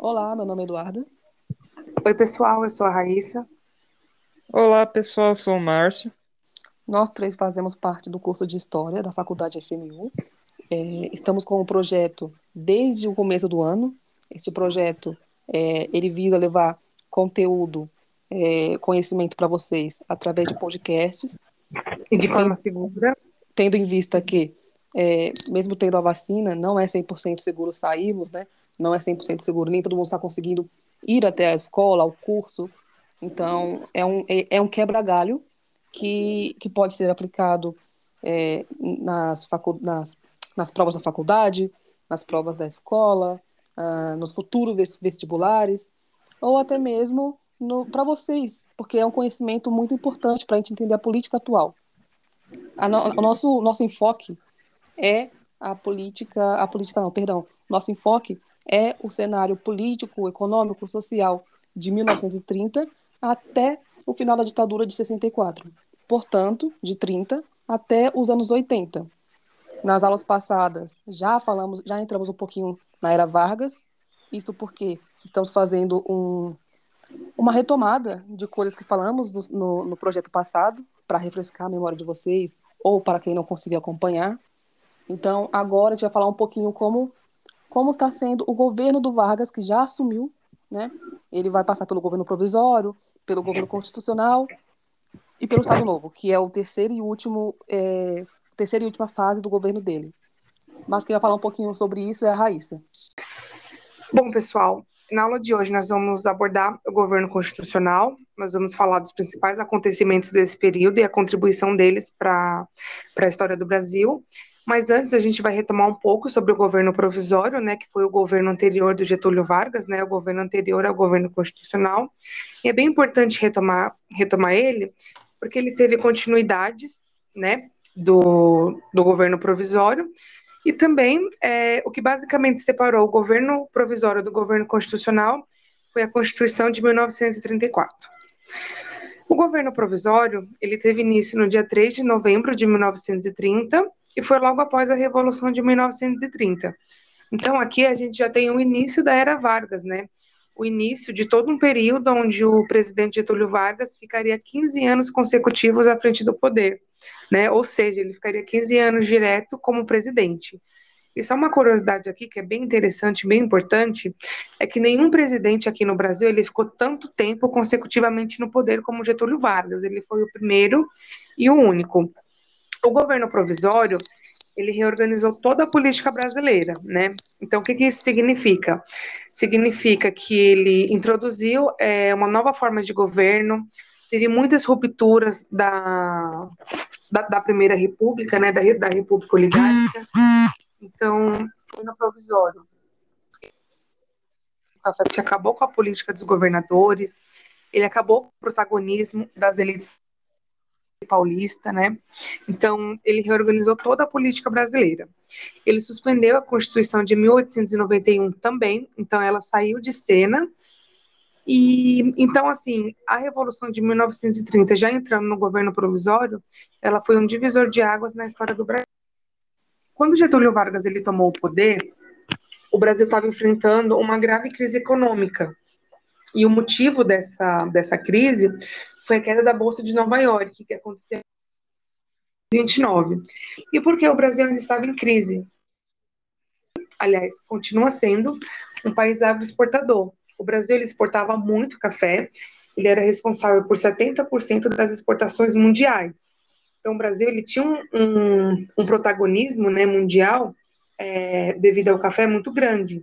Olá, meu nome é Eduarda. Oi, pessoal, eu sou a Raíssa. Olá, pessoal, eu sou o Márcio. Nós três fazemos parte do curso de História da Faculdade FMU. É, estamos com o projeto desde o começo do ano. Este projeto, é, ele visa levar conteúdo, é, conhecimento para vocês através de podcasts. E de forma segura. Tendo em vista que, é, mesmo tendo a vacina, não é 100% seguro sairmos, né? Não é 100% seguro, nem todo mundo está conseguindo ir até a escola, ao curso. Então, é um, é, é um quebra-galho que, que pode ser aplicado é, nas, facu nas, nas provas da faculdade, nas provas da escola, uh, nos futuros vestibulares, ou até mesmo para vocês, porque é um conhecimento muito importante para a gente entender a política atual. A no, o nosso, nosso enfoque é a política, a política não, perdão, nosso enfoque é o cenário político, econômico, social de 1930 até o final da ditadura de 64. Portanto, de 30 até os anos 80. Nas aulas passadas já falamos, já entramos um pouquinho na era Vargas, isto porque estamos fazendo um, uma retomada de coisas que falamos no, no projeto passado, para refrescar a memória de vocês, ou para quem não conseguiu acompanhar. Então, agora a gente vai falar um pouquinho como como está sendo o governo do Vargas, que já assumiu, né? Ele vai passar pelo governo provisório, pelo governo constitucional e pelo Estado Novo, que é o terceiro e último, é, terceira e última fase do governo dele. Mas quem vai falar um pouquinho sobre isso é a Raíssa. Bom, pessoal, na aula de hoje nós vamos abordar o governo constitucional, nós vamos falar dos principais acontecimentos desse período e a contribuição deles para a história do Brasil. Mas antes a gente vai retomar um pouco sobre o governo provisório, né, que foi o governo anterior do Getúlio Vargas, né, o governo anterior ao governo constitucional. E é bem importante retomar, retomar ele, porque ele teve continuidades, né, do, do governo provisório, e também é, o que basicamente separou o governo provisório do governo constitucional foi a Constituição de 1934. O governo provisório, ele teve início no dia 3 de novembro de 1930 e foi logo após a Revolução de 1930. Então, aqui a gente já tem o início da Era Vargas, né? O início de todo um período onde o presidente Getúlio Vargas ficaria 15 anos consecutivos à frente do poder, né? Ou seja, ele ficaria 15 anos direto como presidente. E só uma curiosidade aqui que é bem interessante, bem importante, é que nenhum presidente aqui no Brasil ele ficou tanto tempo consecutivamente no poder como Getúlio Vargas. Ele foi o primeiro e o único. O governo provisório, ele reorganizou toda a política brasileira, né? Então, o que, que isso significa? Significa que ele introduziu é, uma nova forma de governo, teve muitas rupturas da, da, da Primeira República, né, da, da República Oligárquica. Então, no provisório, acabou com a política dos governadores, ele acabou com o protagonismo das elites paulista, né? Então, ele reorganizou toda a política brasileira. Ele suspendeu a Constituição de 1891 também, então ela saiu de cena. E então, assim, a Revolução de 1930, já entrando no governo provisório, ela foi um divisor de águas na história do Brasil. Quando Getúlio Vargas ele tomou o poder, o Brasil estava enfrentando uma grave crise econômica. E o motivo dessa, dessa crise foi a queda da Bolsa de Nova York, que aconteceu em 29. E por que o Brasil ainda estava em crise? Aliás, continua sendo um país agroexportador. O Brasil exportava muito café, ele era responsável por 70% das exportações mundiais. Então, o Brasil ele tinha um, um, um protagonismo né, mundial é, devido ao café muito grande.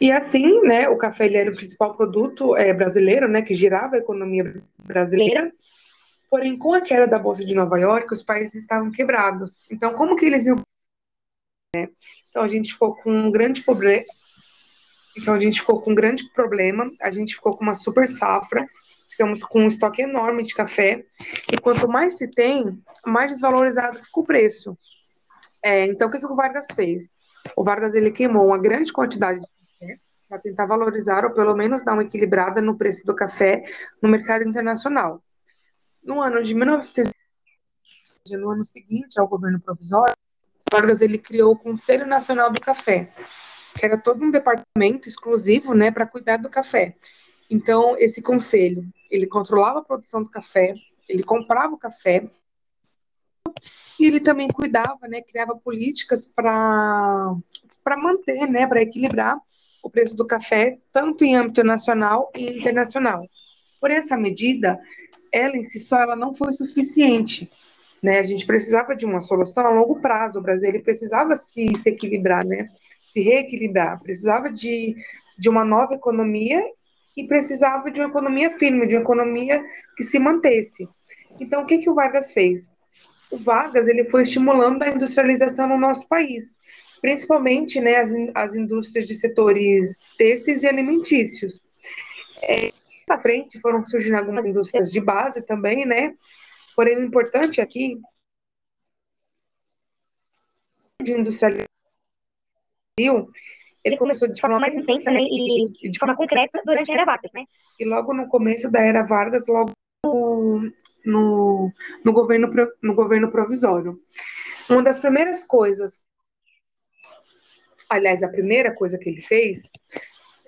E assim, né, o café ele era o principal produto é, brasileiro, né, que girava a economia brasileira. Porém, com a queda da bolsa de Nova York, os países estavam quebrados. Então, como que eles iam? Né? Então, a gente ficou com um grande problema. Então, a gente ficou com um grande problema. A gente ficou com uma super safra. Ficamos com um estoque enorme de café. E quanto mais se tem, mais desvalorizado fica o preço. É, então, o que, que o Vargas fez? O Vargas ele queimou uma grande quantidade de para tentar valorizar ou pelo menos dar uma equilibrada no preço do café no mercado internacional. No ano de 1900, no ano seguinte ao governo provisório, Vargas ele criou o Conselho Nacional do Café. que era todo um departamento exclusivo, né, para cuidar do café. Então, esse conselho, ele controlava a produção do café, ele comprava o café, e ele também cuidava, né, criava políticas para manter, né, para equilibrar o preço do café, tanto em âmbito nacional e internacional. Por essa medida, ela em si só ela não foi suficiente. Né? A gente precisava de uma solução a longo prazo. O Brasil ele precisava se, se equilibrar, né? se reequilibrar, precisava de, de uma nova economia e precisava de uma economia firme, de uma economia que se mantesse. Então, o que, que o Vargas fez? O Vargas ele foi estimulando a industrialização no nosso país, principalmente né, as, as indústrias de setores têxteis e alimentícios. É, à frente foram surgindo algumas indústrias de base também, né? Porém, o importante aqui de industrialização ele começou de forma mais intensa né, e de forma concreta durante a Era Vargas, né? E logo no começo da Era Vargas, logo no, no, no, governo, no governo provisório. Uma das primeiras coisas, aliás, a primeira coisa que ele fez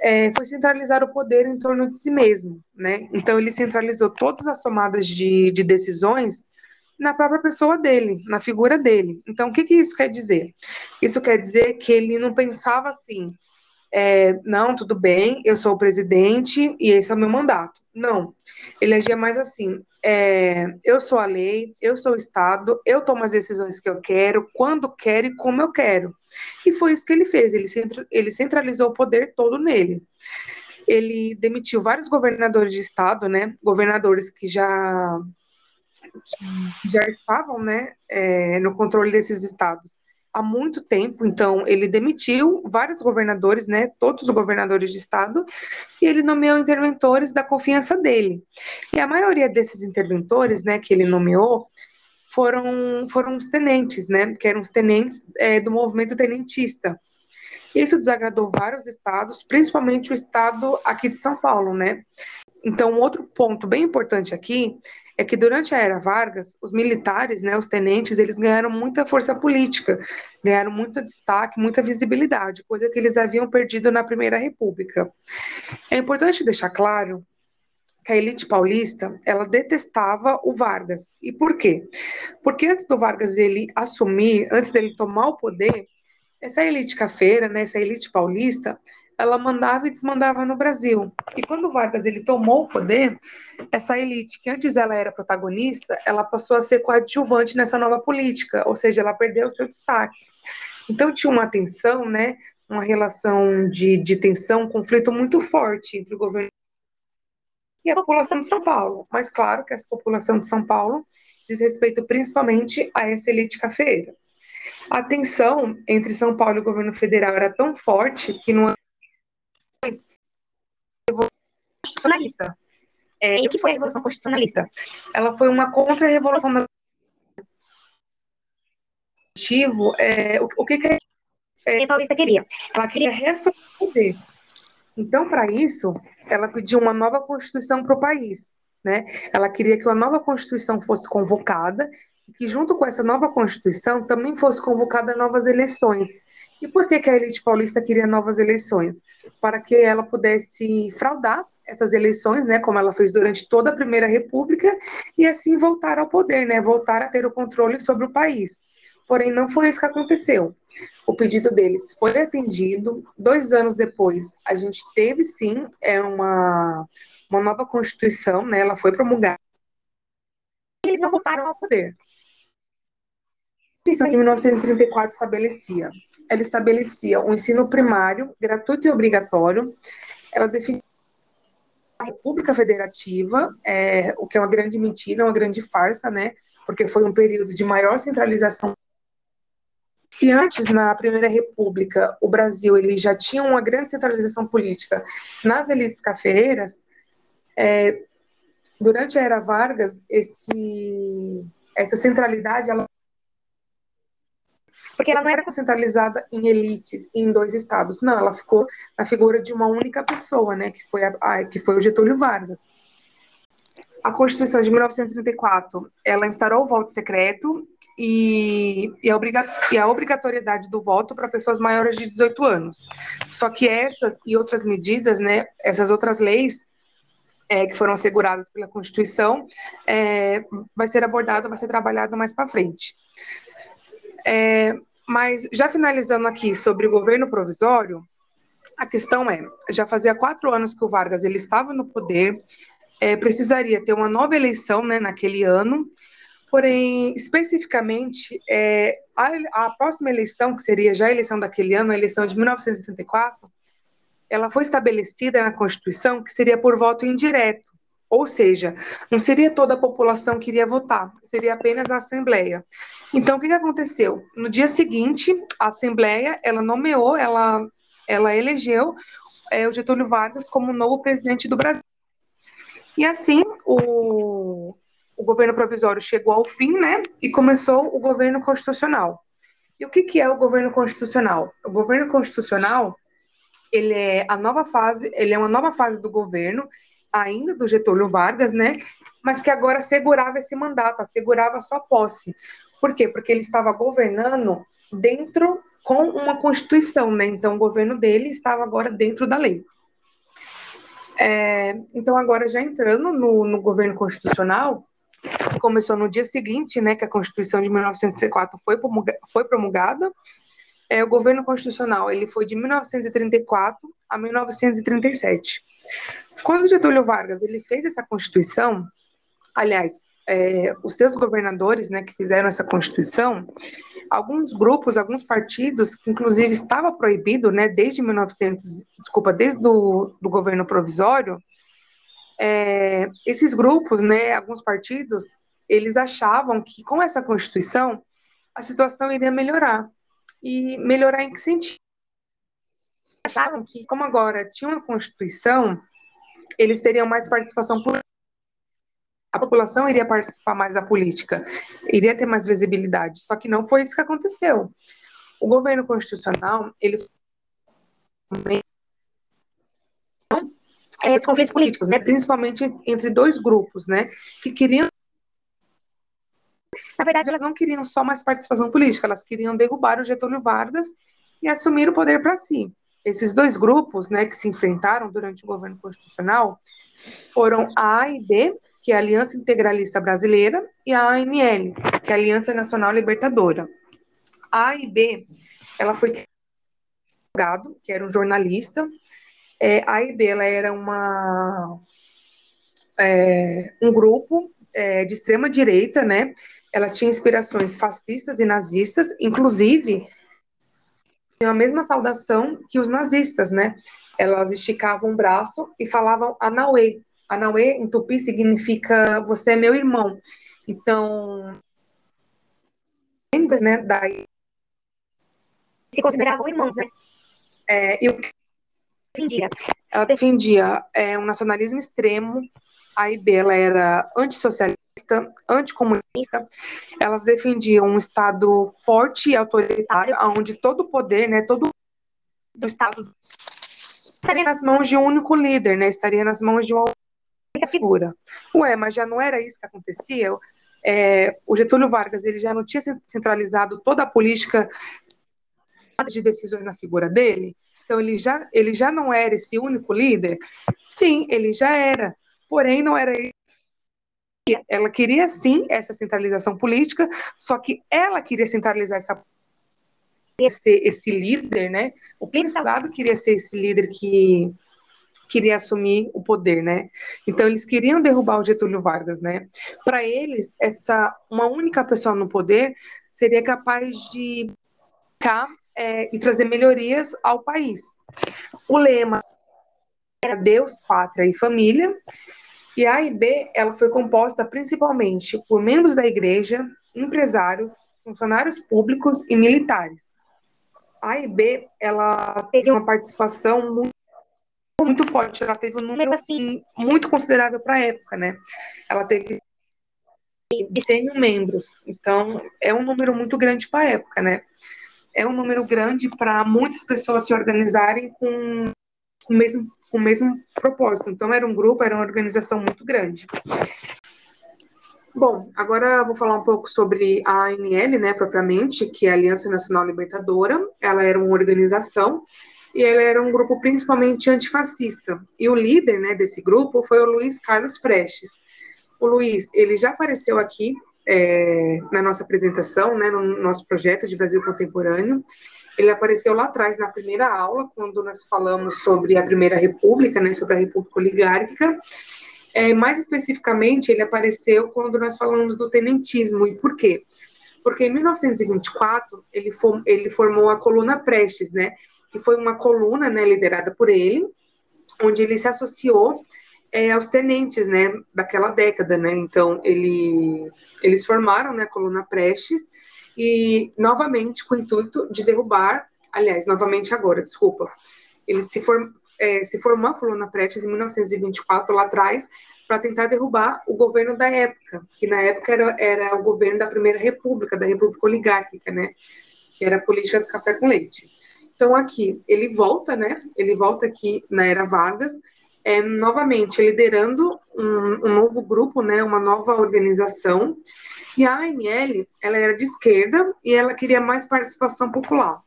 é, foi centralizar o poder em torno de si mesmo, né? Então ele centralizou todas as tomadas de, de decisões na própria pessoa dele, na figura dele. Então, o que, que isso quer dizer? Isso quer dizer que ele não pensava assim, é, não, tudo bem, eu sou o presidente e esse é o meu mandato. Não, ele agia mais assim, é, eu sou a lei, eu sou o Estado, eu tomo as decisões que eu quero, quando quero e como eu quero. E foi isso que ele fez, ele, ele centralizou o poder todo nele. Ele demitiu vários governadores de Estado, né, governadores que já que já estavam né, é, no controle desses estados há muito tempo, então ele demitiu vários governadores, né, todos os governadores de estado, e ele nomeou interventores da confiança dele. E a maioria desses interventores, né, que ele nomeou, foram foram os tenentes, né, que eram os tenentes é, do movimento tenentista. Isso desagradou vários estados, principalmente o estado aqui de São Paulo, né? Então, outro ponto bem importante aqui é que durante a era Vargas, os militares, né, os tenentes, eles ganharam muita força política, ganharam muito destaque, muita visibilidade, coisa que eles haviam perdido na Primeira República. É importante deixar claro que a elite paulista, ela detestava o Vargas. E por quê? Porque antes do Vargas ele assumir, antes dele tomar o poder, essa elite cafeira, né, essa elite paulista, ela mandava e desmandava no Brasil. E quando Vargas ele tomou o poder, essa elite, que antes ela era protagonista, ela passou a ser coadjuvante nessa nova política, ou seja, ela perdeu o seu destaque. Então tinha uma tensão, né, uma relação de, de tensão, um conflito muito forte entre o governo e a população de São Paulo. Mas claro que essa população de São Paulo diz respeito principalmente a essa elite cafeira. A tensão entre São Paulo e o governo federal era tão forte que no constitucionalista. É, e o que foi a Revolução Constitucionalista? Ela foi uma contra-revolução da é, o, o que, que a é, Paulista queria? Ela queria reassumir o poder. Então, para isso, ela pediu uma nova Constituição para o país. Né? Ela queria que uma nova Constituição fosse convocada e que, junto com essa nova Constituição, também fosse convocada novas eleições. E por que, que a elite paulista queria novas eleições? Para que ela pudesse fraudar essas eleições, né, como ela fez durante toda a Primeira República, e assim voltar ao poder, né, voltar a ter o controle sobre o país. Porém, não foi isso que aconteceu. O pedido deles foi atendido. Dois anos depois, a gente teve sim é uma, uma nova Constituição, né, ela foi promulgada. Eles não voltaram ao poder. Constituição de 1934 estabelecia ela estabelecia o um ensino primário, gratuito e obrigatório. Ela definia a República Federativa, é, o que é uma grande mentira, uma grande farsa, né? Porque foi um período de maior centralização. Se antes, na Primeira República, o Brasil ele já tinha uma grande centralização política nas elites cafeeiras, é, durante a Era Vargas, esse, essa centralidade ela porque ela não era concentralizada em elites em dois estados, não, ela ficou na figura de uma única pessoa, né, que foi, a, a, que foi o Getúlio Vargas. A Constituição de 1934, ela instaurou o voto secreto e, e, a, obriga e a obrigatoriedade do voto para pessoas maiores de 18 anos. Só que essas e outras medidas, né, essas outras leis é, que foram asseguradas pela Constituição, é, vai ser abordada, vai ser trabalhada mais para frente. É, mas já finalizando aqui sobre o governo provisório, a questão é, já fazia quatro anos que o Vargas ele estava no poder, é, precisaria ter uma nova eleição né, naquele ano, porém, especificamente, é, a, a, próxima eleição, que seria já a eleição daquele ano, a eleição de 1934, ela foi estabelecida na Constituição que seria por voto indireto, ou seja, não seria toda a população que iria votar, seria apenas a Assembleia. Então, o que, que aconteceu? No dia seguinte, a Assembleia, ela nomeou, ela, ela elegeu é, o Getúlio Vargas como novo presidente do Brasil. E assim, o, o governo provisório chegou ao fim, né? E começou o governo constitucional. E o que, que é o governo constitucional? O governo constitucional, ele é a nova fase, ele é uma nova fase do governo, ainda do Getúlio Vargas, né? Mas que agora assegurava esse mandato, assegurava a sua posse. Por quê? Porque ele estava governando dentro com uma constituição, né? Então o governo dele estava agora dentro da lei. É, então, agora já entrando no, no governo constitucional, começou no dia seguinte, né, que a Constituição de 1934 foi promulgada, foi promulgada é, o governo constitucional ele foi de 1934 a 1937. Quando Getúlio Vargas ele fez essa Constituição, aliás, é, os seus governadores, né, que fizeram essa Constituição, alguns grupos, alguns partidos, que inclusive estava proibido, né, desde 1900, desculpa, desde do, do governo provisório, é, esses grupos, né, alguns partidos, eles achavam que com essa Constituição a situação iria melhorar. E melhorar em que sentido? Achavam que, como agora tinha uma Constituição, eles teriam mais participação política a população iria participar mais da política, iria ter mais visibilidade. Só que não foi isso que aconteceu. O governo constitucional, ele é, os conflitos políticos, né, principalmente entre dois grupos, né, que queriam na verdade, elas não queriam só mais participação política, elas queriam derrubar o Getúlio Vargas e assumir o poder para si. Esses dois grupos, né, que se enfrentaram durante o governo constitucional, foram a A e B, que é a Aliança Integralista Brasileira, e a ANL, que é a Aliança Nacional Libertadora. A e B, ela foi que era um jornalista. É, a e B, ela era uma é, um grupo é, de extrema direita, né? Ela tinha inspirações fascistas e nazistas, inclusive tinha a mesma saudação que os nazistas, né? Elas esticavam o braço e falavam Anauê, Anauê, em tupi, significa você é meu irmão. Então, né, daí se consideravam irmãos, né? É, e o que defendia? Ela defendia é, um nacionalismo extremo, a IB ela era antissocialista, anticomunista, elas defendiam um Estado forte e autoritário, onde todo o poder, né, todo o Estado estaria nas mãos de um único líder, né, estaria nas mãos de uma figura. Ué, mas já não era isso que acontecia? É, o Getúlio Vargas ele já não tinha centralizado toda a política de decisões na figura dele? Então ele já, ele já não era esse único líder? Sim, ele já era. Porém, não era ela queria sim essa centralização política, só que ela queria centralizar essa ser esse líder, né? O Estado queria ser esse líder que queria assumir o poder, né? Então eles queriam derrubar o Getúlio Vargas, né? Para eles, essa uma única pessoa no poder seria capaz de ficar é, e trazer melhorias ao país. O lema era Deus, pátria e família. E a AIB, ela foi composta principalmente por membros da igreja, empresários, funcionários públicos e militares. A AIB, ela teve uma participação muito muito forte. Ela teve um número assim muito considerável para a época, né? Ela teve de 100 mil membros. Então, é um número muito grande para a época, né? É um número grande para muitas pessoas se organizarem com, com, o mesmo, com o mesmo propósito. Então, era um grupo, era uma organização muito grande. Bom, agora vou falar um pouco sobre a ANL, né, propriamente, que é a Aliança Nacional Libertadora. Ela era uma organização e ela era um grupo principalmente antifascista. E o líder, né, desse grupo foi o Luiz Carlos Prestes. O Luiz, ele já apareceu aqui é, na nossa apresentação, né, no nosso projeto de Brasil Contemporâneo. Ele apareceu lá atrás na primeira aula, quando nós falamos sobre a Primeira República, né, sobre a República Oligárquica. É, mais especificamente, ele apareceu quando nós falamos do tenentismo. E por quê? Porque em 1924 ele, for, ele formou a coluna Prestes, né? Que foi uma coluna, né, liderada por ele, onde ele se associou é, aos tenentes, né, daquela década, né? Então ele, eles formaram, né, a coluna Prestes e novamente com o intuito de derrubar, aliás, novamente agora, desculpa, ele se, form, é, se formou a coluna Prestes em 1924, lá atrás, para tentar derrubar o governo da época, que na época era, era o governo da Primeira República, da República Oligárquica, né? Que era a política do café com leite. Então, aqui, ele volta, né? Ele volta aqui na Era Vargas, é, novamente liderando um, um, novo grupo, né? Uma nova organização. E a AML, ela era de esquerda e ela queria mais participação popular.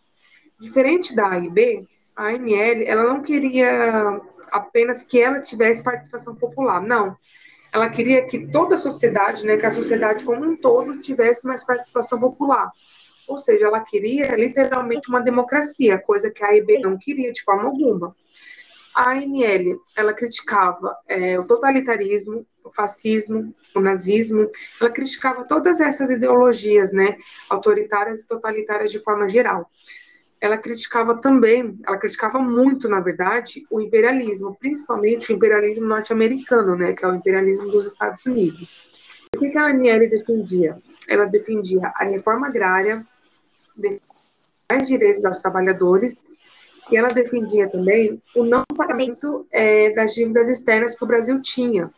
Diferente da AIB, a ANL, ela não queria apenas que ela tivesse participação popular, não. Ela queria que toda a sociedade, né, que a sociedade como um todo tivesse mais participação popular. Ou seja, ela queria literalmente uma democracia, coisa que a AIB não queria de forma alguma. A ANL, ela criticava é, o totalitarismo, o fascismo, o nazismo, ela criticava todas essas ideologias, né, autoritárias e totalitárias de forma geral ela criticava também, ela criticava muito, na verdade, o imperialismo, principalmente o imperialismo norte-americano, né, que é o imperialismo dos Estados Unidos. O que, a Aniele defendia? Ela defendia a reforma agrária, mais direitos aos trabalhadores, e ela defendia também o não pagamento é, das dívidas externas que o Brasil tinha.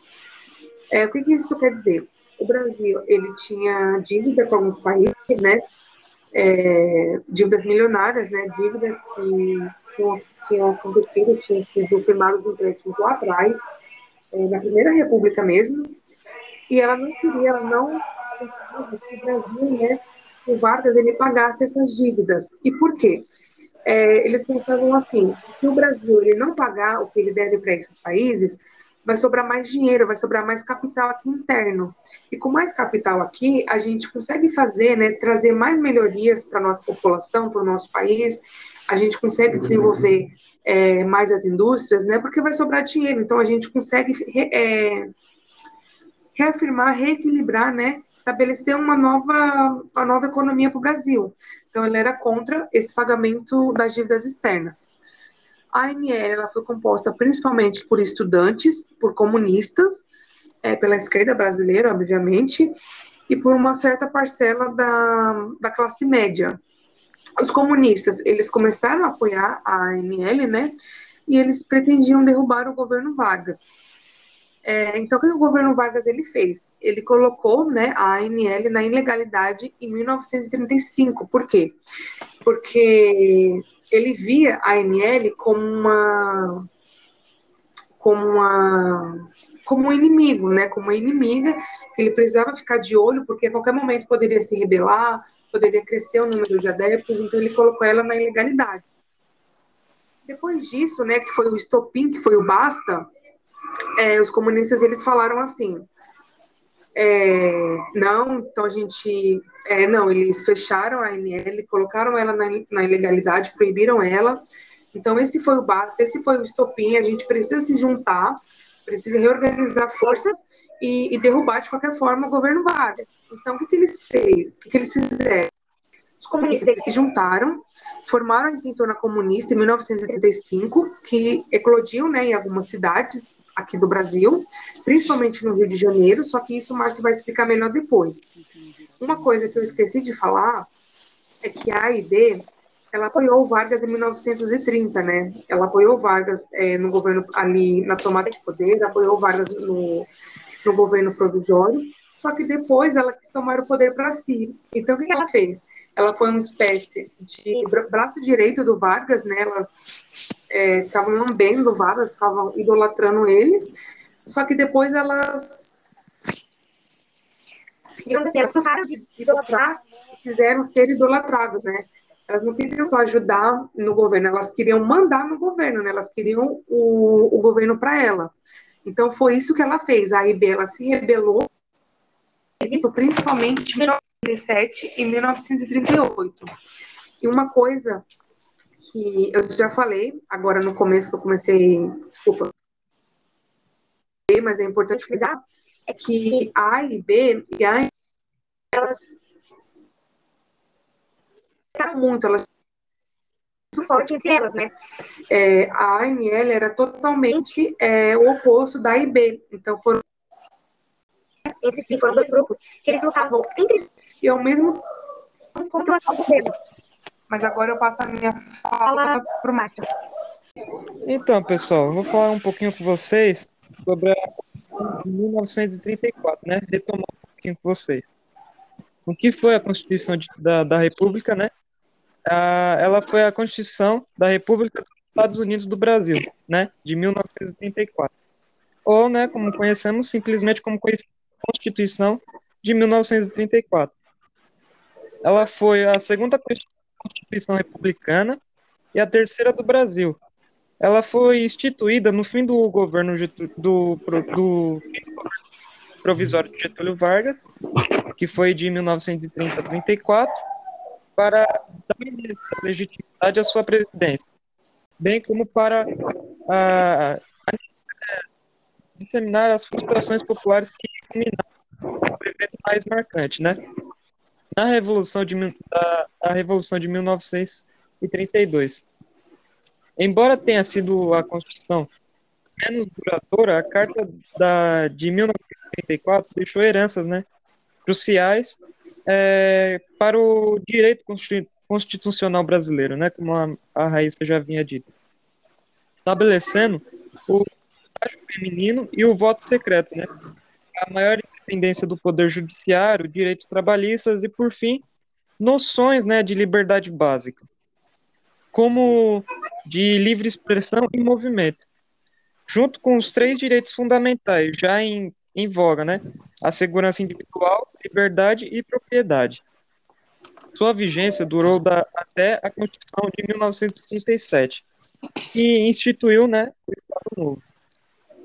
É, o que, que isso quer dizer? O Brasil ele tinha dívida com alguns países, né? é, dívidas milionárias, né, dívidas que tinham, tinham acontecido, tinham sido firmados empréstimos lá atrás, é, na Primeira República mesmo, e ela não queria, ela não que o Brasil, né, o Vargas, ele pagasse essas dívidas. E por quê? É, eles pensavam assim, se o Brasil ele não pagar o que ele deve para esses países, vai sobrar mais dinheiro, vai sobrar mais capital aqui interno. E com mais capital aqui, a gente consegue fazer, né, trazer mais melhorias para nossa população, para o nosso país, a gente consegue desenvolver é, mais as indústrias, né, porque vai sobrar dinheiro. Então, a gente consegue é, reafirmar, reequilibrar, né, estabelecer uma nova, uma nova economia para o Brasil. Então, ele era contra esse pagamento das dívidas externas. A ANL ela foi composta principalmente por estudantes, por comunistas, é, pela esquerda brasileira, obviamente, e por uma certa parcela da, da classe média. Os comunistas, eles começaram a apoiar a ANL, né, e eles pretendiam derrubar o governo Vargas. É, então, o que o governo Vargas ele fez? Ele colocou né, a ANL na ilegalidade em 1935. Por quê? Porque ele via a ANL como uma como uma como um inimigo, né? Como uma inimiga que ele precisava ficar de olho porque a qualquer momento poderia se rebelar, poderia crescer o número de adeptos, então ele colocou ela na ilegalidade. Depois disso, né, que foi o estopim, que foi o basta, é, os comunistas eles falaram assim, é, não, então a gente. É, não, eles fecharam a ANL, colocaram ela na, na, ilegalidade, proibiram ela. Então, esse foi o basta, esse foi o estopim. A gente precisa se juntar, precisa reorganizar forças e, e derrubar de qualquer forma o governo Vargas. Então, o que, que eles fez? O que, que eles fizeram? Os comunistas se juntaram, formaram a intentona comunista em 1935, que eclodiu né, em algumas cidades, aqui do Brasil, principalmente no Rio de Janeiro, só que isso o Márcio vai explicar melhor depois. Uma coisa que eu esqueci de falar é que a AID, ela apoiou Vargas em 1930, né? Ela apoiou Vargas é, no governo ali na tomada de poder, apoiou Vargas no, no governo provisório, só que depois ela quis tomar o poder para si. Então, o que ela fez? Ela foi uma espécie de braço direito do Vargas, né? Elas estavam é, lambendo Vargas, estavam idolatrando ele, só que depois elas digamos assim, elas cansaram de idolatrar e quiseram ser idolatradas, né? Elas não queriam só ajudar no governo, elas queriam mandar no governo, né? Elas queriam o, o governo para ela. Então foi isso que ela fez. A IB ela se rebelou, isso principalmente em 1937 e 1938. E uma coisa que eu já falei agora no começo que eu comecei, desculpa, mas é importante frisar, é que a A e B e a elas ficaram muito, elas muito forte entre elas, né? É, a AML era totalmente é, o oposto da IB, então foram entre si, foram dois grupos que eles lutavam entre si e ao mesmo tempo contra o governo. Mas agora eu passo a minha fala para o Márcio. Então, pessoal, vou falar um pouquinho com vocês sobre a 1934, né? Retomar um pouquinho com vocês. O que foi a Constituição de, da, da República, né? Ah, ela foi a Constituição da República dos Estados Unidos do Brasil, né? De 1934. Ou, né, como conhecemos, simplesmente como Constituição de 1934. Ela foi a segunda Constituição republicana e a terceira do Brasil. Ela foi instituída no fim do governo do, do, do provisório de Getúlio Vargas, que foi de 1930 a 34, para dar legitimidade à sua presidência, bem como para a, a, disseminar as frustrações populares que culminaram o evento mais marcante, né? Na Revolução de, da, a Revolução de 1932. Embora tenha sido a Constituição menos duradoura, a Carta da, de 1934 deixou heranças né, cruciais é, para o direito constitucional brasileiro, né, como a, a Raíssa já vinha dito, estabelecendo o feminino e o voto secreto, né, a maior independência do poder judiciário, direitos trabalhistas e, por fim, noções né, de liberdade básica, como de livre expressão e movimento, junto com os três direitos fundamentais já em, em voga, né? A segurança individual, liberdade e propriedade. Sua vigência durou da, até a Constituição de 1937, que instituiu né, o Estado Novo.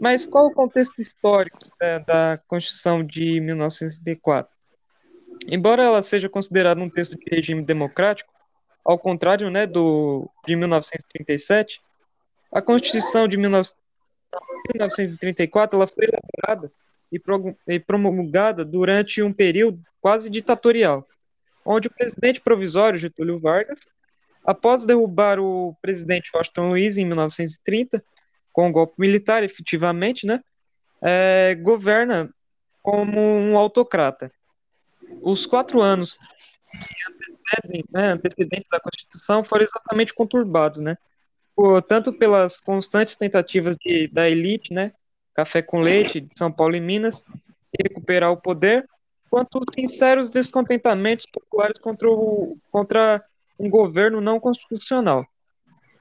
Mas qual o contexto histórico da, da Constituição de 1934? Embora ela seja considerada um texto de regime democrático, ao contrário né, do, de 1937, a Constituição de 1934 ela foi elaborada e promulgada durante um período quase ditatorial, onde o presidente provisório Getúlio Vargas, após derrubar o presidente Washington Luiz em 1930, com o golpe militar, efetivamente, né, é, governa como um autocrata. Os quatro anos antecedentes, né, antecedentes da Constituição foram exatamente conturbados, né, por, tanto pelas constantes tentativas de, da elite, né, café com leite de São Paulo e Minas, recuperar o poder, quanto os sinceros descontentamentos populares contra, o, contra um governo não constitucional.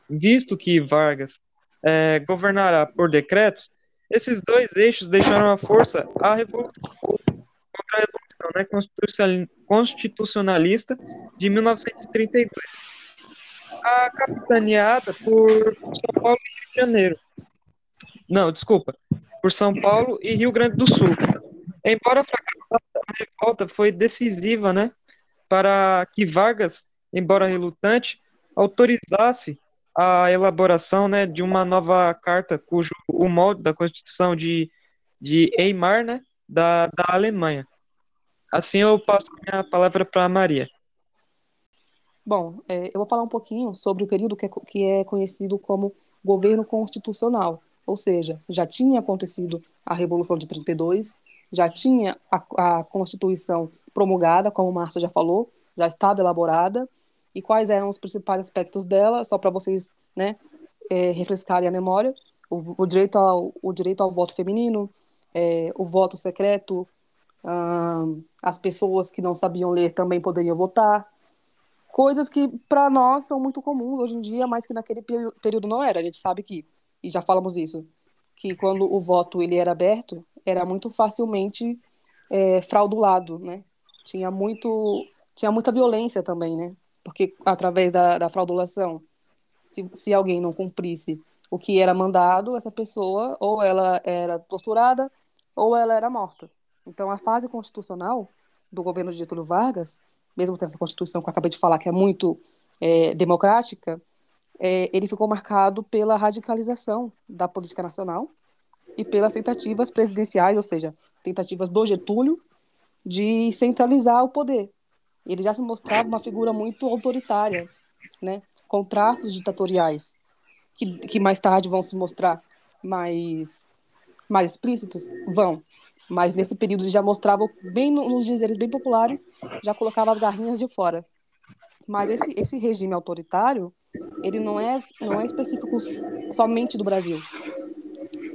Visto que Vargas é, governará por decretos, esses dois eixos deixaram a força à revolução, contra a revolução né, constitucionalista de 1932, a capitaneada por São Paulo e Rio de Janeiro. Não, desculpa, por São Paulo e Rio Grande do Sul. Embora fracassada, a revolta foi decisiva, né, para que Vargas, embora relutante, autorizasse a elaboração né, de uma nova carta, cujo o molde da Constituição de, de Weimar, né, da, da Alemanha. Assim eu passo a palavra para a Maria. Bom, é, eu vou falar um pouquinho sobre o período que é, que é conhecido como governo constitucional, ou seja, já tinha acontecido a Revolução de 32, já tinha a, a Constituição promulgada, como o Márcio já falou, já estava elaborada, e quais eram os principais aspectos dela, só para vocês né, é, refrescarem a memória. O, o, direito ao, o direito ao voto feminino, é, o voto secreto, hum, as pessoas que não sabiam ler também poderiam votar. Coisas que para nós são muito comuns hoje em dia, mas que naquele período não era. A gente sabe que, e já falamos isso, que quando o voto ele era aberto, era muito facilmente é, fraudulado, né? Tinha muito, tinha muita violência também, né? Porque através da, da fraudulação, se, se alguém não cumprisse o que era mandado, essa pessoa ou ela era torturada ou ela era morta. Então, a fase constitucional do governo de Getúlio Vargas, mesmo tendo essa constituição que eu acabei de falar, que é muito é, democrática, é, ele ficou marcado pela radicalização da política nacional e pelas tentativas presidenciais, ou seja, tentativas do Getúlio de centralizar o poder. Ele já se mostrava uma figura muito autoritária, né, com traços ditatoriais, que, que mais tarde vão se mostrar mais, mais explícitos, vão. Mas nesse período ele já mostrava, bem nos dizeres bem populares, já colocava as garrinhas de fora. Mas esse, esse regime autoritário, ele não é, não é específico somente do Brasil.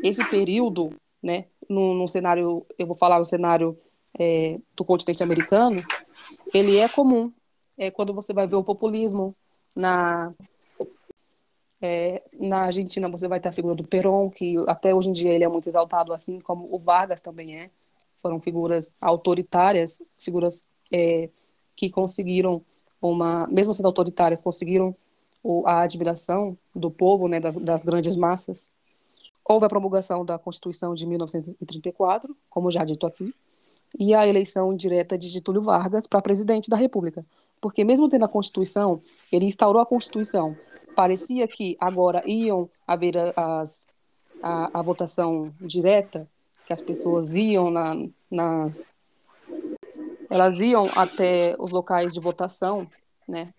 Esse período, né, no cenário, eu vou falar no cenário é, do continente americano, ele é comum. É quando você vai ver o populismo na é, na Argentina você vai ter a figura do Perón, que até hoje em dia ele é muito exaltado, assim como o Vargas também é. Foram figuras autoritárias, figuras é, que conseguiram uma, mesmo sendo autoritárias, conseguiram a admiração do povo, né, das, das grandes massas. Houve a promulgação da Constituição de 1934, como já dito aqui, e a eleição direta de Getúlio Vargas para presidente da República. Porque mesmo tendo a Constituição, ele instaurou a Constituição. Parecia que agora iam haver as, a, a votação direta, que as pessoas iam na, nas elas iam até os locais de votação, né?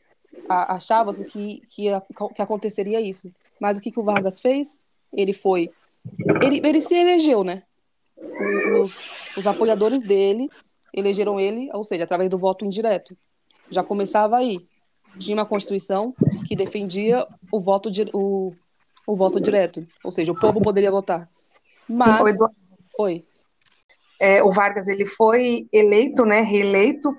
Achava-se que, que, que aconteceria isso. Mas o que, que o Vargas fez? Ele foi. Ele, ele se elegeu, né? Os, os apoiadores dele elegeram ele, ou seja, através do voto indireto. Já começava aí. Tinha uma Constituição que defendia o voto, di, o, o voto direto, ou seja, o povo poderia votar. Mas. Sim, oi. oi. É, o Vargas ele foi eleito, né, reeleito,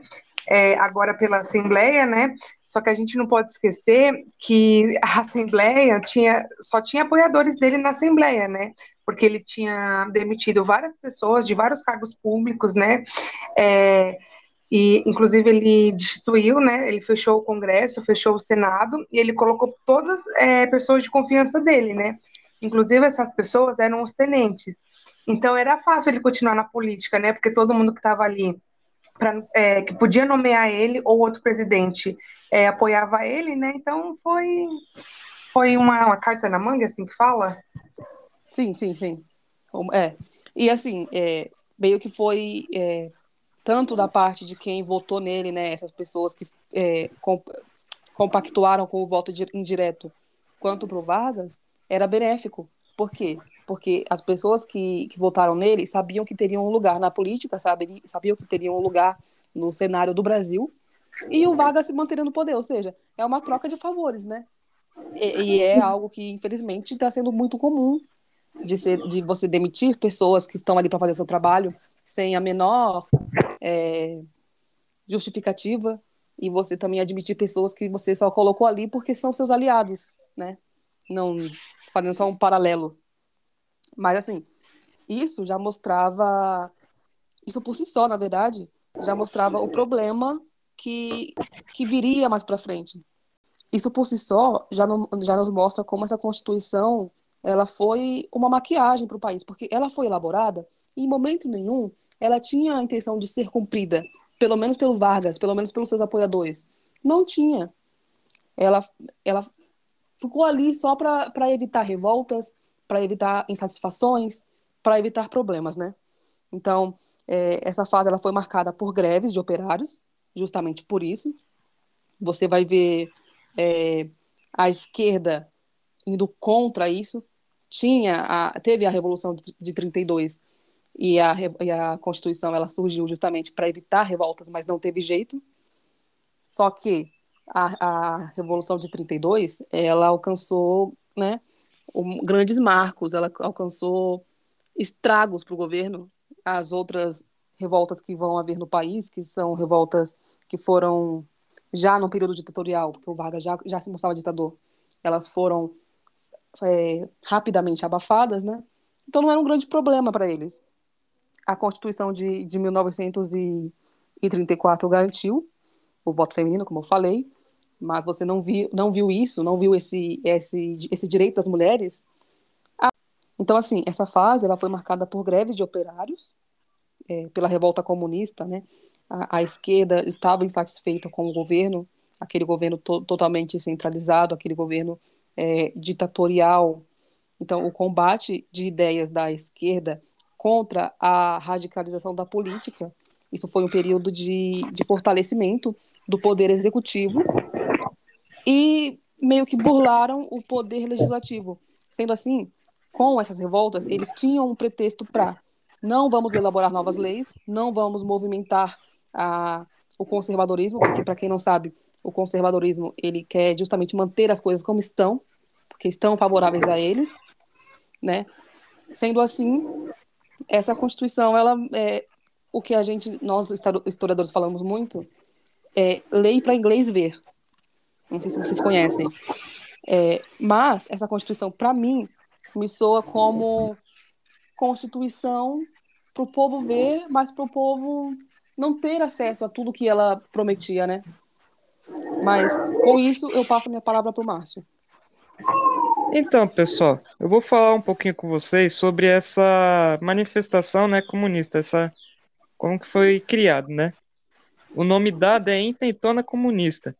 é, agora pela Assembleia, né? Só que a gente não pode esquecer que a Assembleia tinha só tinha apoiadores dele na Assembleia, né? Porque ele tinha demitido várias pessoas de vários cargos públicos, né? É, e inclusive ele destituiu, né? Ele fechou o Congresso, fechou o Senado e ele colocou todas é, pessoas de confiança dele, né? Inclusive essas pessoas eram os tenentes. Então era fácil ele continuar na política, né? Porque todo mundo que estava ali pra, é, que podia nomear ele ou outro presidente é, apoiava ele, né? Então foi foi uma, uma, carta na manga, assim que fala? Sim, sim, sim. É. E assim, é, meio que foi é, tanto da parte de quem votou nele, né? Essas pessoas que é, comp compactuaram com o voto indireto, quanto para o Vargas, era benéfico. Por quê? Porque as pessoas que, que votaram nele sabiam que teriam um lugar na política, sabiam que teriam um lugar no cenário do Brasil, e o Vargas se manteria no poder, ou seja, é uma troca de favores, né? E, e é algo que, infelizmente, está sendo muito comum de, ser, de você demitir pessoas que estão ali para fazer seu trabalho sem a menor é, justificativa, e você também admitir pessoas que você só colocou ali porque são seus aliados, né? Não fazendo só um paralelo mas, assim, isso já mostrava. Isso por si só, na verdade, já mostrava o problema que, que viria mais para frente. Isso por si só já, não, já nos mostra como essa Constituição ela foi uma maquiagem para o país, porque ela foi elaborada e, em momento nenhum, ela tinha a intenção de ser cumprida, pelo menos pelo Vargas, pelo menos pelos seus apoiadores. Não tinha. Ela, ela ficou ali só para evitar revoltas, para evitar insatisfações, para evitar problemas, né? Então, é, essa fase ela foi marcada por greves de operários, justamente por isso. Você vai ver é, a esquerda indo contra isso. Tinha a, teve a Revolução de, de 32 e a, e a Constituição ela surgiu justamente para evitar revoltas, mas não teve jeito. Só que a, a Revolução de 32 ela alcançou né, grandes marcos, ela alcançou estragos para o governo. As outras revoltas que vão haver no país, que são revoltas que foram já no período ditatorial, porque o Vargas já, já se mostrava ditador, elas foram é, rapidamente abafadas, né? Então não era um grande problema para eles. a Constituição de, de 1934 garantiu o voto feminino, como eu falei, mas você não viu, não viu isso, não viu esse, esse, esse direito das mulheres. Então, assim, essa fase ela foi marcada por greves de operários, é, pela revolta comunista, né? A, a, esquerda estava insatisfeita com o governo, aquele governo to totalmente centralizado, aquele governo é, ditatorial. Então, o combate de ideias da esquerda contra a radicalização da política, isso foi um período de, de fortalecimento do poder executivo e meio que burlaram o poder legislativo. Sendo assim, com essas revoltas, eles tinham um pretexto para não vamos elaborar novas leis, não vamos movimentar a, o conservadorismo, porque para quem não sabe, o conservadorismo ele quer justamente manter as coisas como estão, porque estão favoráveis a eles, né? Sendo assim, essa constituição ela é o que a gente nós historiadores falamos muito é lei para inglês ver. Não sei se vocês conhecem, é, mas essa constituição para mim me soa como constituição para o povo ver, mas para o povo não ter acesso a tudo que ela prometia, né? Mas com isso eu passo a minha palavra para o Márcio. Então, pessoal, eu vou falar um pouquinho com vocês sobre essa manifestação, né, comunista, essa como que foi criado, né? O nome dado é Intentona Comunista.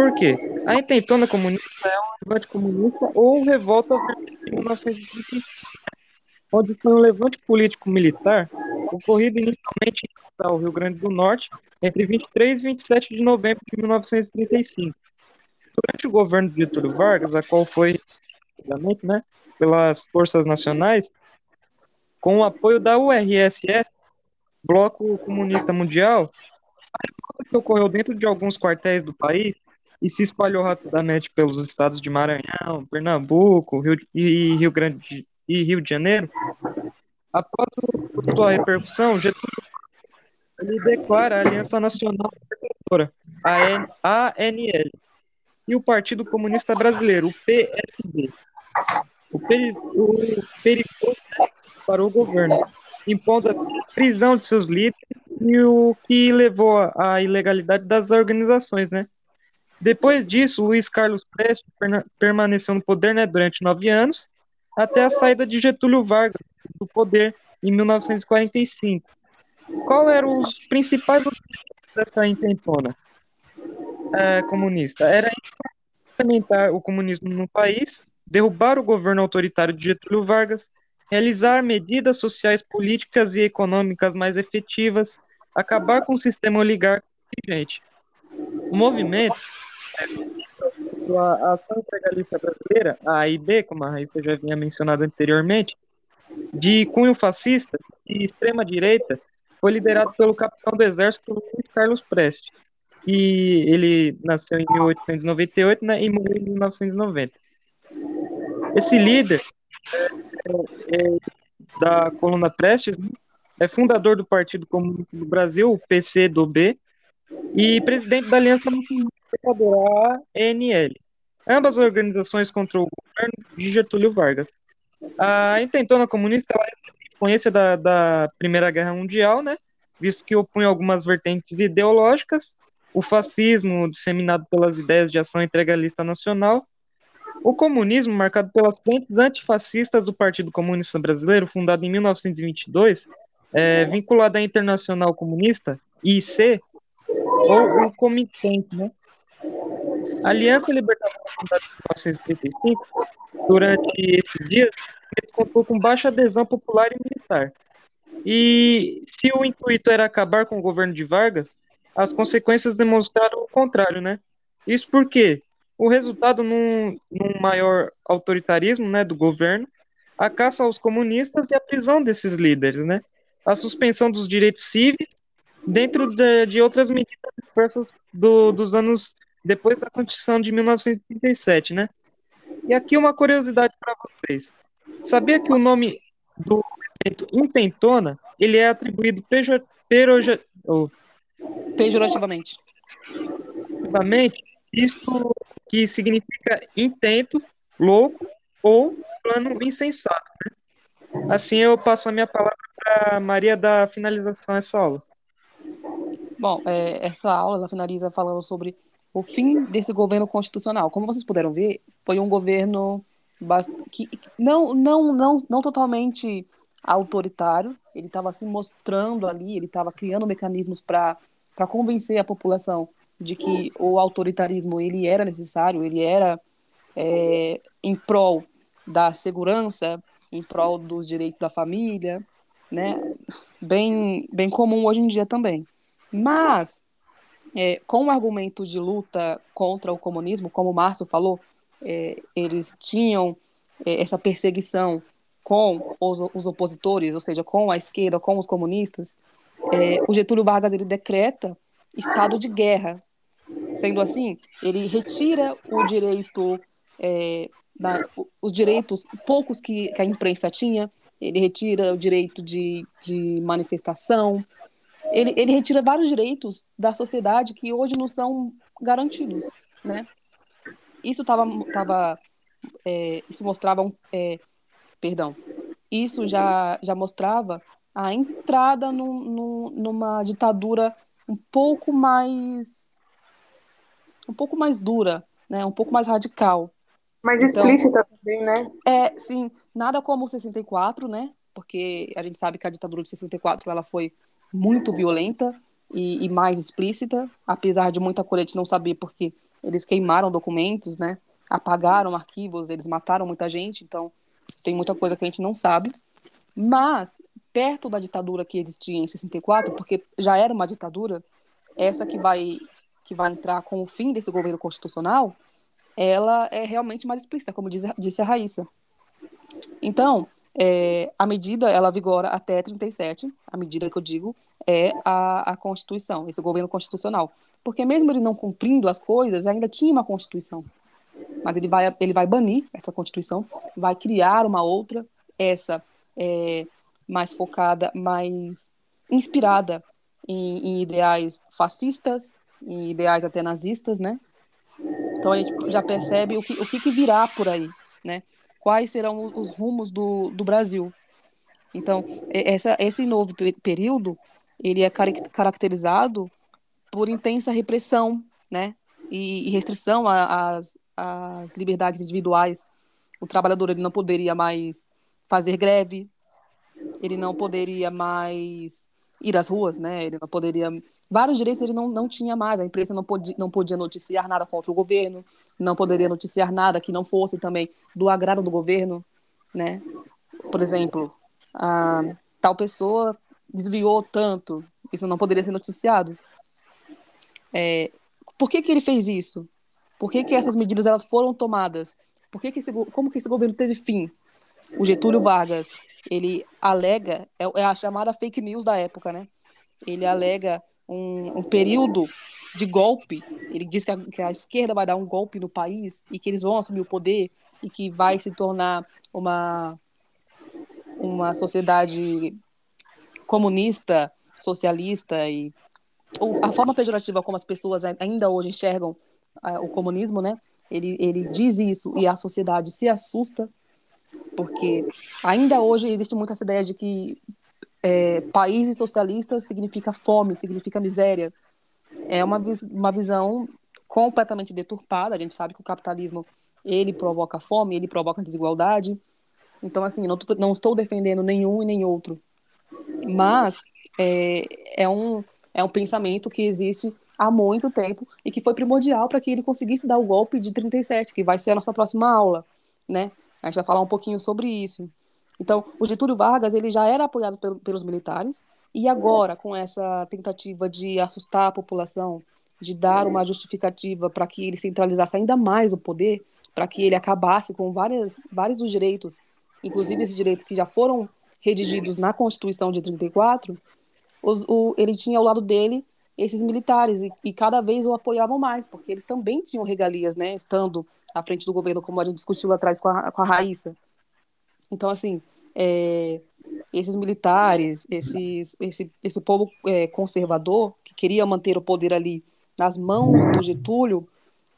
Por quê? A Intentona Comunista é um levante comunista ou revolta de 1925, onde foi um levante político-militar ocorrido inicialmente em Rio Grande do Norte entre 23 e 27 de novembro de 1935. Durante o governo de Getúlio Vargas, a qual foi, né, pelas forças nacionais, com o apoio da URSS, Bloco Comunista Mundial, a revolta que ocorreu dentro de alguns quartéis do país e se espalhou rapidamente pelos estados de Maranhão, Pernambuco Rio, e Rio Grande e Rio de Janeiro, após sua repercussão, Getúlio ele declara a Aliança Nacional Libertadora, a ANL, e o Partido Comunista Brasileiro, o PSD. O, peri o perigoso para o governo, impondo a prisão de seus líderes e o que levou à ilegalidade das organizações, né? Depois disso, Luiz Carlos Prestes permaneceu no poder né, durante nove anos, até a saída de Getúlio Vargas do poder em 1945. Qual eram os principais objetivos dessa intentona é, comunista? Era implementar o comunismo no país, derrubar o governo autoritário de Getúlio Vargas, realizar medidas sociais, políticas e econômicas mais efetivas, acabar com o sistema oligárquico vigente. O movimento, a Ação Integralista Brasileira, a AIB, como a Raíssa já havia mencionado anteriormente, de cunho fascista e extrema-direita, foi liderado pelo capitão do exército Luiz Carlos Prestes, que ele nasceu em 1898 né, e morreu em 1990. Esse líder é, é, da coluna Prestes né, é fundador do Partido Comunista do Brasil, o PCdoB, e presidente da Aliança ANL. Ambas organizações contra o governo de Getúlio Vargas. A intentona comunista ela é influência da, da Primeira Guerra Mundial, né? Visto que opunha algumas vertentes ideológicas, o fascismo disseminado pelas ideias de ação integralista nacional, o comunismo marcado pelas frentes antifascistas do Partido Comunista Brasileiro, fundado em 1922, é, vinculado à Internacional Comunista, IC, ou o Comitente, né? A Aliança Libertadora, em 1935, durante esses dias, contou com baixa adesão popular e militar. E se o intuito era acabar com o governo de Vargas, as consequências demonstraram o contrário, né? Isso porque o resultado num, num maior autoritarismo né, do governo, a caça aos comunistas e a prisão desses líderes, né? A suspensão dos direitos cívicos dentro de, de outras medidas diversas do, dos anos depois da Constituição de 1937, né? E aqui uma curiosidade para vocês. Sabia que o nome do evento intentona, ele é atribuído pejor, peroja, oh, pejorativamente. Pejorativamente, isso que significa intento, louco ou plano insensato. Né? Assim eu passo a minha palavra para Maria dar finalização a essa aula. Bom, é, essa aula ela finaliza falando sobre o fim desse governo constitucional. Como vocês puderam ver, foi um governo que não, não, não, não totalmente autoritário, ele estava se mostrando ali, ele estava criando mecanismos para convencer a população de que o autoritarismo ele era necessário, ele era é, em prol da segurança, em prol dos direitos da família, né? Bem, bem comum hoje em dia também. Mas, é, com o argumento de luta contra o comunismo, como o Márcio falou, é, eles tinham é, essa perseguição com os, os, opositores, ou seja, com a esquerda, com os comunistas, é, o Getúlio Vargas ele decreta estado de guerra. Sendo assim, ele retira o direito, é, da, os direitos poucos que, que, a imprensa tinha, ele retira o direito de, de manifestação, ele, ele retira vários direitos da sociedade que hoje não são garantidos, né? Isso tava, tava é, isso mostrava um, é, perdão, isso já, já mostrava a entrada numa ditadura um pouco mais um pouco mais dura, né, um pouco mais radical. Mais então, explícita também, né? É, sim, nada como o 64, né? Porque a gente sabe que a ditadura de 64 ela foi muito violenta e, e mais explícita, apesar de muita colete não saber porque eles queimaram documentos, né? Apagaram arquivos, eles mataram muita gente, então tem muita coisa que a gente não sabe. Mas, perto da ditadura que existia em 64, porque já era uma ditadura, essa que vai, que vai entrar com o fim desse governo constitucional, ela é realmente mais explícita, como disse a Raíssa. Então, é, a medida, ela vigora até 37, a medida que eu digo é a, a Constituição, esse governo constitucional. Porque mesmo ele não cumprindo as coisas, ainda tinha uma Constituição mas ele vai, ele vai banir essa Constituição, vai criar uma outra, essa é, mais focada, mais inspirada em, em, ideais fascistas, em ideais até nazistas, né? Então a gente já percebe o que, o que, virá por aí, né? Quais serão os rumos do, do Brasil. Então, essa, esse novo período, ele é caracterizado por intensa repressão, né? E, e restrição às, as liberdades individuais. O trabalhador ele não poderia mais fazer greve, ele não poderia mais ir às ruas, né? Ele não poderia vários direitos ele não, não tinha mais. A imprensa não podia, não podia noticiar nada contra o governo, não poderia noticiar nada que não fosse também do agrado do governo, né? Por exemplo, a, tal pessoa desviou tanto, isso não poderia ser noticiado. É, por que, que ele fez isso? Por que, que essas medidas elas foram tomadas? Por que que esse, como que esse governo teve fim? O Getúlio Vargas, ele alega, é, é a chamada fake news da época, né? Ele alega um, um período de golpe. Ele diz que a, que a, esquerda vai dar um golpe no país e que eles vão assumir o poder e que vai se tornar uma, uma sociedade comunista, socialista e a forma pejorativa como as pessoas ainda hoje enxergam o comunismo, né? Ele, ele diz isso e a sociedade se assusta, porque ainda hoje existe muito essa ideia de que é, países socialistas significa fome, significa miséria. É uma, uma visão completamente deturpada. A gente sabe que o capitalismo ele provoca fome, ele provoca desigualdade. Então, assim, não, não estou defendendo nenhum e nem outro. Mas é, é, um, é um pensamento que existe há muito tempo e que foi primordial para que ele conseguisse dar o golpe de 37, que vai ser a nossa próxima aula, né? A gente vai falar um pouquinho sobre isso. Então, o Getúlio Vargas, ele já era apoiado pelos militares e agora com essa tentativa de assustar a população, de dar uma justificativa para que ele centralizasse ainda mais o poder, para que ele acabasse com várias, vários dos direitos, inclusive esses direitos que já foram redigidos na Constituição de 34, os, o, ele tinha ao lado dele esses militares e, e, cada vez o apoiavam mais, porque eles também tinham regalias, né, estando à frente do governo, como a gente discutiu atrás com a, com a Raíssa. Então, assim, é, esses militares, esses, esse, esse povo é, conservador, que queria manter o poder ali nas mãos do Getúlio,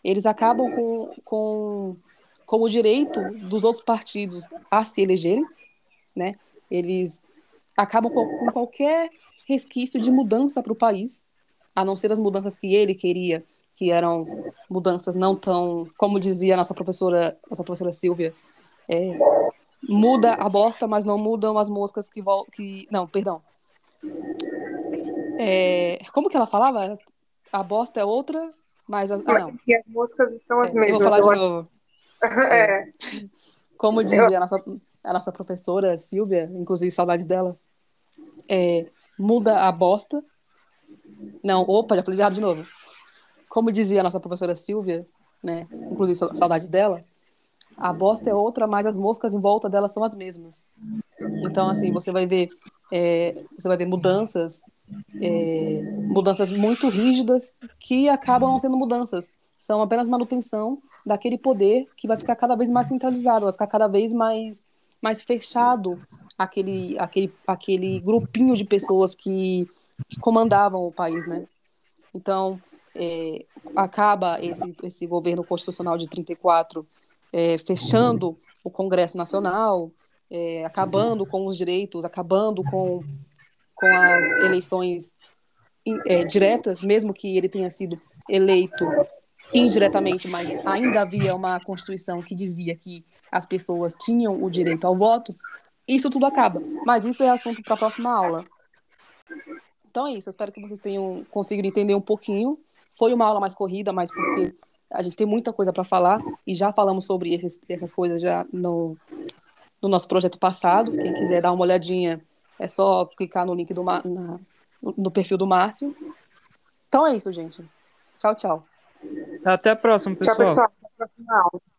eles acabam com, com, com o direito dos outros partidos a se elegerem, né? Eles acabam com qualquer resquício de mudança para o país, a não ser as mudanças que ele queria, que eram mudanças não tão, como dizia a nossa professora, nossa professora Silvia, é, muda a bosta, mas não mudam as moscas que voltam, que não, perdão. É, como que ela falava? A bosta é outra, mas as, ah, não. E as moscas são as é, mesmas. Eu vou falar de novo. é. Como dizia a nossa, a nossa professora Silvia, inclusive saudades dela, é, muda a bosta. Não, opa, já falei de errado de novo. Como dizia a nossa professora Silvia, né, inclusive saudades dela, a bosta é outra, mas as moscas em volta dela são as mesmas. Então, assim, você vai ver, é, você vai ver mudanças, é, mudanças muito rígidas que acabam não sendo mudanças, são apenas manutenção daquele poder que vai ficar cada vez mais centralizado, vai ficar cada vez mais, mais fechado aquele, aquele, aquele grupinho de pessoas que, que comandavam o país, né? Então, é, acaba esse, esse governo constitucional de 34 é, fechando o Congresso Nacional, é, acabando com os direitos, acabando com, com as eleições é, diretas, mesmo que ele tenha sido eleito indiretamente, mas ainda havia uma Constituição que dizia que as pessoas tinham o direito ao voto, isso tudo acaba. Mas isso é assunto para a próxima aula. Então é isso, eu espero que vocês tenham conseguido entender um pouquinho. Foi uma aula mais corrida, mas porque a gente tem muita coisa para falar e já falamos sobre esses, essas coisas já no, no nosso projeto passado. Quem quiser dar uma olhadinha, é só clicar no link do na, no perfil do Márcio. Então é isso, gente. Tchau, tchau. Até a próxima, pessoal. Tchau, pessoal. Até a próxima aula.